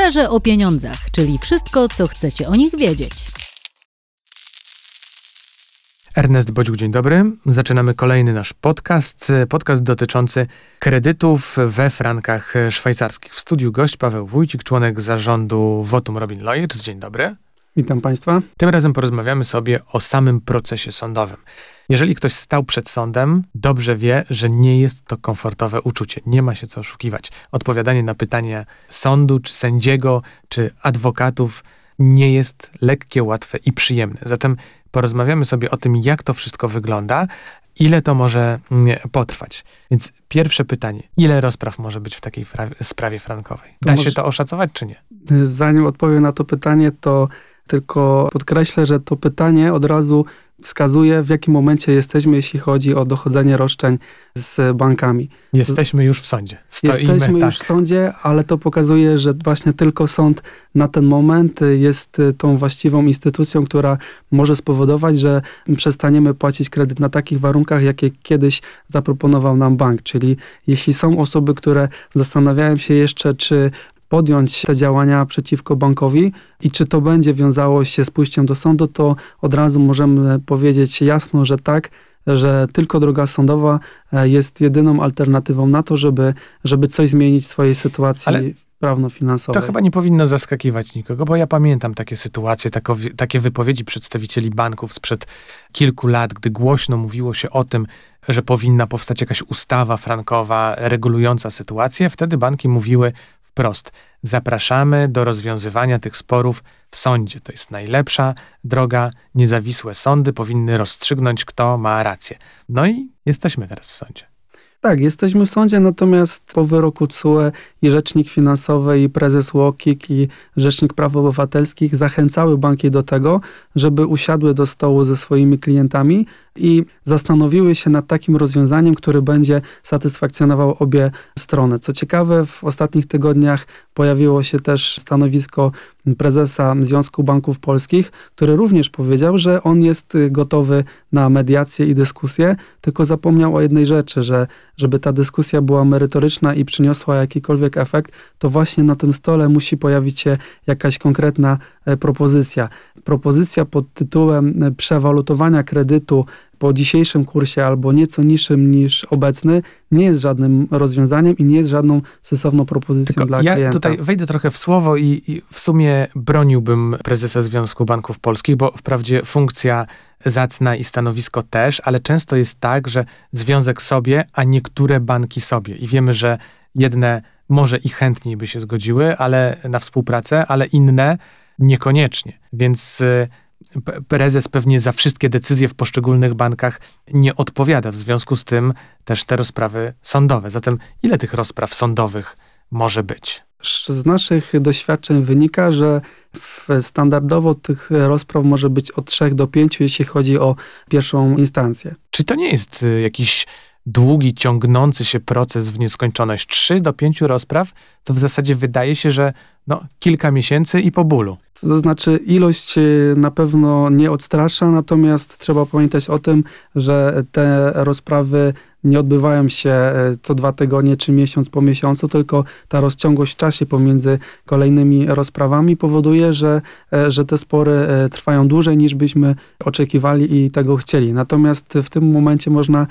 Szczerze o pieniądzach, czyli wszystko, co chcecie o nich wiedzieć. Ernest Bodziuk, dzień dobry. Zaczynamy kolejny nasz podcast, podcast dotyczący kredytów we frankach szwajcarskich. W studiu gość Paweł Wójcik, członek zarządu Votum Robin Lawyers. Dzień dobry. Witam Państwa. Tym razem porozmawiamy sobie o samym procesie sądowym. Jeżeli ktoś stał przed sądem, dobrze wie, że nie jest to komfortowe uczucie. Nie ma się co oszukiwać. Odpowiadanie na pytania sądu, czy sędziego, czy adwokatów nie jest lekkie, łatwe i przyjemne. Zatem porozmawiamy sobie o tym, jak to wszystko wygląda, ile to może mm, potrwać. Więc pierwsze pytanie, ile rozpraw może być w takiej sprawie frankowej? Da się to oszacować, czy nie? Zanim odpowiem na to pytanie, to tylko podkreślę, że to pytanie od razu wskazuje, w jakim momencie jesteśmy, jeśli chodzi o dochodzenie roszczeń z bankami. Jesteśmy już w sądzie. Stoimy, jesteśmy tak. już w sądzie, ale to pokazuje, że właśnie tylko sąd na ten moment jest tą właściwą instytucją, która może spowodować, że przestaniemy płacić kredyt na takich warunkach, jakie kiedyś zaproponował nam bank. Czyli jeśli są osoby, które zastanawiają się jeszcze, czy podjąć te działania przeciwko bankowi i czy to będzie wiązało się z pójściem do sądu, to od razu możemy powiedzieć jasno, że tak, że tylko droga sądowa e, jest jedyną alternatywą na to, żeby, żeby coś zmienić w swojej sytuacji. Ale prawno-finansowej. To chyba nie powinno zaskakiwać nikogo, bo ja pamiętam takie sytuacje, tako, takie wypowiedzi przedstawicieli banków sprzed kilku lat, gdy głośno mówiło się o tym, że powinna powstać jakaś ustawa frankowa regulująca sytuację. Wtedy banki mówiły, wprost. Zapraszamy do rozwiązywania tych sporów w sądzie. To jest najlepsza droga. Niezawisłe sądy powinny rozstrzygnąć, kto ma rację. No i jesteśmy teraz w sądzie. Tak, jesteśmy w sądzie, natomiast po wyroku CUE i Rzecznik Finansowy, i prezes Łokik, i Rzecznik Praw Obywatelskich zachęcały banki do tego, żeby usiadły do stołu ze swoimi klientami i zastanowiły się nad takim rozwiązaniem, które będzie satysfakcjonował obie strony. Co ciekawe, w ostatnich tygodniach pojawiło się też stanowisko prezesa Związku Banków Polskich, który również powiedział, że on jest gotowy na mediację i dyskusję, tylko zapomniał o jednej rzeczy, że żeby ta dyskusja była merytoryczna i przyniosła jakikolwiek efekt, to właśnie na tym stole musi pojawić się jakaś konkretna e, propozycja. Propozycja pod tytułem e, przewalutowania kredytu po dzisiejszym kursie albo nieco niższym niż obecny nie jest żadnym rozwiązaniem i nie jest żadną sensowną propozycją Tylko dla ja klienta. Ja tutaj wejdę trochę w słowo i, i w sumie broniłbym prezesa Związku Banków Polskich, bo wprawdzie funkcja zacna i stanowisko też, ale często jest tak, że związek sobie, a niektóre banki sobie. I wiemy, że jedne może i chętniej by się zgodziły, ale na współpracę, ale inne niekoniecznie. Więc y, prezes pewnie za wszystkie decyzje w poszczególnych bankach nie odpowiada. W związku z tym też te rozprawy sądowe. Zatem ile tych rozpraw sądowych może być? Z naszych doświadczeń wynika, że standardowo tych rozpraw może być od 3 do 5, jeśli chodzi o pierwszą instancję. Czy to nie jest y, jakiś długi, ciągnący się proces w nieskończoność? 3 do 5 rozpraw to w zasadzie wydaje się, że no, kilka miesięcy i po bólu. To znaczy, ilość y, na pewno nie odstrasza, natomiast trzeba pamiętać o tym, że te rozprawy nie odbywają się e, co dwa tygodnie czy miesiąc po miesiącu, tylko ta rozciągłość w czasie pomiędzy kolejnymi rozprawami powoduje, że, e, że te spory e, trwają dłużej niż byśmy oczekiwali i tego chcieli. Natomiast w tym momencie można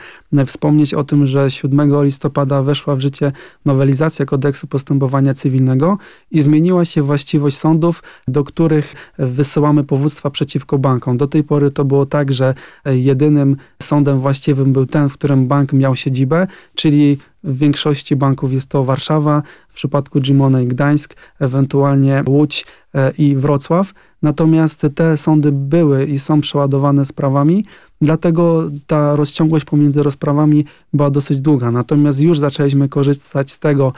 wspomnieć o tym, że 7 listopada weszła w życie nowelizacja kodeksu postępowania cywilnego i zmieniła się właściwość sądów, do których wysyłamy powództwa przeciwko bankom. Do tej pory to było tak, że jedynym sądem właściwym był ten, w którym bank miał siedzibę, czyli w większości banków jest to Warszawa, w przypadku Gimona i Gdańsk, ewentualnie Łódź e, i Wrocław. Natomiast te sądy były i są przeładowane sprawami, dlatego ta rozciągłość pomiędzy rozprawami była dosyć długa. Natomiast już zaczęliśmy korzystać z tego,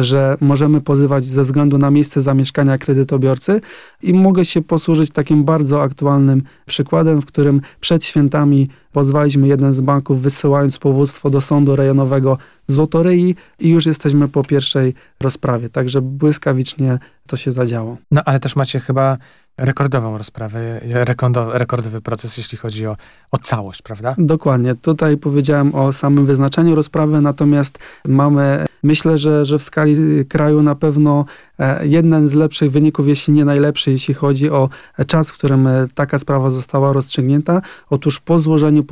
że możemy pozywać ze względu na miejsce zamieszkania kredytobiorcy i mogę się posłużyć takim bardzo aktualnym przykładem, w którym przed świętami pozwaliśmy jeden z banków wysyłając powództwo do sądu rejonowego Złotoryi i już jesteśmy po pierwszej rozprawie. Także błyskawicznie to się zadziało. No ale też macie chyba rekordową rozprawę, rekordowy proces, jeśli chodzi o, o całość, prawda? Dokładnie. Tutaj powiedziałem o samym wyznaczeniu rozprawy, natomiast mamy, myślę, że, że w skali kraju na pewno e, jeden z lepszych wyników, jeśli nie najlepszy, jeśli chodzi o czas, w którym e, taka sprawa została rozstrzygnięta. Otóż po złożeniu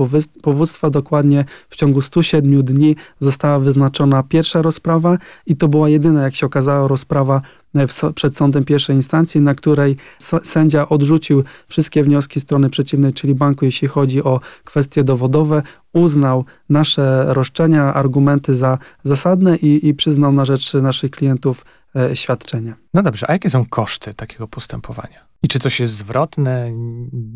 powództwa dokładnie w ciągu 107 dni została wyznaczona pierwsza rozprawa i to była jedyna, jak się okazało, rozprawa w, przed sądem pierwszej instancji, na której sędzia odrzucił wszystkie wnioski strony przeciwnej, czyli banku, jeśli chodzi o kwestie dowodowe, uznał nasze roszczenia, argumenty za zasadne i, i przyznał na rzecz naszych klientów e, świadczenie. No dobrze, a jakie są koszty takiego postępowania? I czy coś jest zwrotne,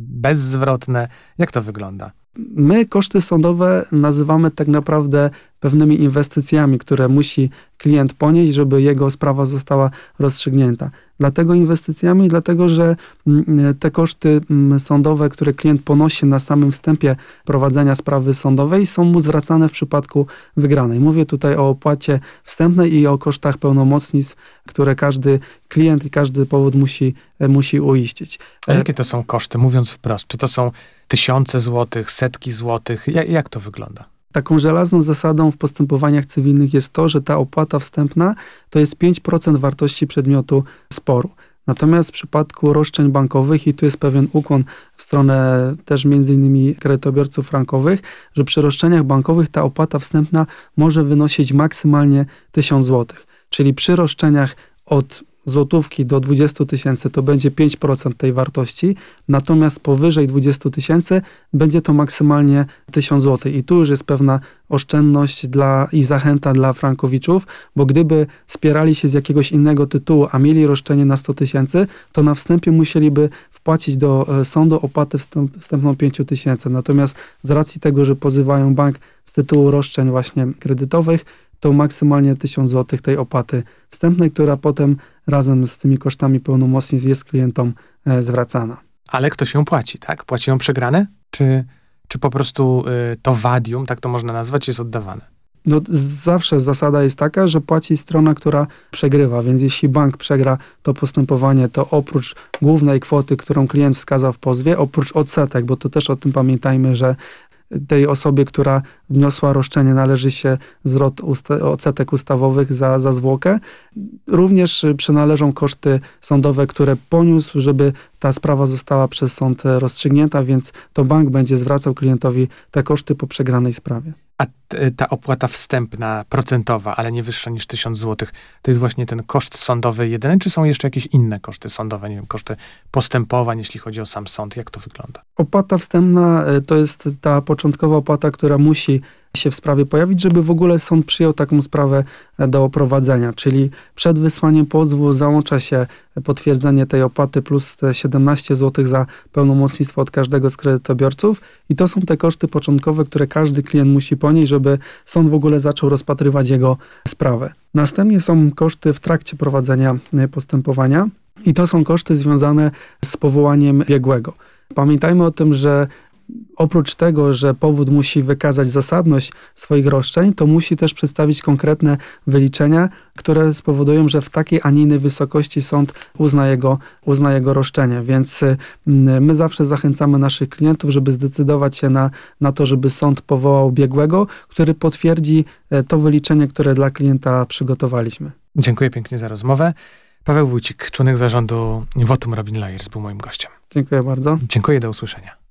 bezzwrotne? Jak to wygląda? My koszty sądowe nazywamy tak naprawdę pewnymi inwestycjami, które musi klient ponieść, żeby jego sprawa została rozstrzygnięta. Dlatego inwestycjami, dlatego że mm, te koszty mm, sądowe, które klient ponosi na samym wstępie prowadzenia sprawy sądowej, są mu zwracane w przypadku wygranej. Mówię tutaj o opłacie wstępnej i o kosztach pełnomocnictw, które każdy klient i każdy powód musi, musi uiścić. A jakie to są koszty, mówiąc wprost? Czy to są tysiące złotych, setki złotych? Jak, jak to wygląda? Taką żelazną zasadą w postępowaniach cywilnych jest to, że ta opłata wstępna to jest 5% wartości przedmiotu sporu. Natomiast w przypadku roszczeń bankowych, i tu jest pewien ukłon w stronę też między innymi kredytobiorców frankowych, że przy roszczeniach bankowych ta opłata wstępna może wynosić maksymalnie 1000 zł. Czyli przy roszczeniach od złotówki do 20 tysięcy to będzie 5% tej wartości, natomiast powyżej 20 tysięcy będzie to maksymalnie 1000 zł. I tu już jest pewna oszczędność dla, i zachęta dla frankowiczów, bo gdyby spierali się z jakiegoś innego tytułu, a mieli roszczenie na 100 tysięcy, to na wstępie musieliby wpłacić do e, sądu opłatę wstęp, wstępną 5 tysięcy. Natomiast z racji tego, że pozywają bank z tytułu roszczeń właśnie kredytowych, to maksymalnie 1000 zł tej opłaty wstępnej, która potem razem z tymi kosztami pełnomocnictw jest klientom e, zwracana. Ale ktoś ją płaci, tak? Płaci ją przegrane? Czy, czy po prostu y, to wadium, tak to można nazwać, jest oddawane? No, zawsze zasada jest taka, że płaci strona, która przegrywa, więc jeśli bank przegra to postępowanie, to oprócz głównej kwoty, którą klient wskazał w pozwie, oprócz odsetek, bo to też o tym pamiętajmy, że tej osobie, która wniosła roszczenie, należy się zwrot usta odsetek ustawowych za, za zwłokę. Również przynależą koszty sądowe, które poniósł, żeby ta sprawa została przez sąd rozstrzygnięta, więc to bank będzie zwracał klientowi te koszty po przegranej sprawie. A ta opłata wstępna, procentowa, ale nie wyższa niż 1000 zł, to jest właśnie ten koszt sądowy jedyny, czy są jeszcze jakieś inne koszty sądowe, nie wiem, koszty postępowań, jeśli chodzi o sam sąd? Jak to wygląda? Opłata wstępna e, to jest ta początkowa opłata, która musi się w sprawie pojawić, żeby w ogóle sąd przyjął taką sprawę e, do prowadzenia. Czyli przed wysłaniem pozwu załącza się potwierdzenie tej opłaty plus te 17 zł za pełnomocnictwo od każdego z kredytobiorców i to są te koszty początkowe, które każdy klient musi ponieść, żeby sąd w ogóle zaczął rozpatrywać jego sprawę. Następnie są koszty w trakcie prowadzenia e, postępowania i to są koszty związane z powołaniem biegłego. Pamiętajmy o tym, że oprócz tego, że powód musi wykazać zasadność swoich roszczeń, to musi też przedstawić konkretne wyliczenia, które spowodują, że w takiej, a nie innej wysokości sąd uzna jego, uzna jego roszczenie. Więc mm, my zawsze zachęcamy naszych klientów, żeby zdecydować się na, na to, żeby sąd powołał biegłego, który potwierdzi e, to wyliczenie, które dla klienta przygotowaliśmy. Dziękuję pięknie za rozmowę. Paweł Wójcik, członek zarządu Wotum Robin Lawyers, był moim gościem. Dziękuję bardzo. Dziękuję, do usłyszenia.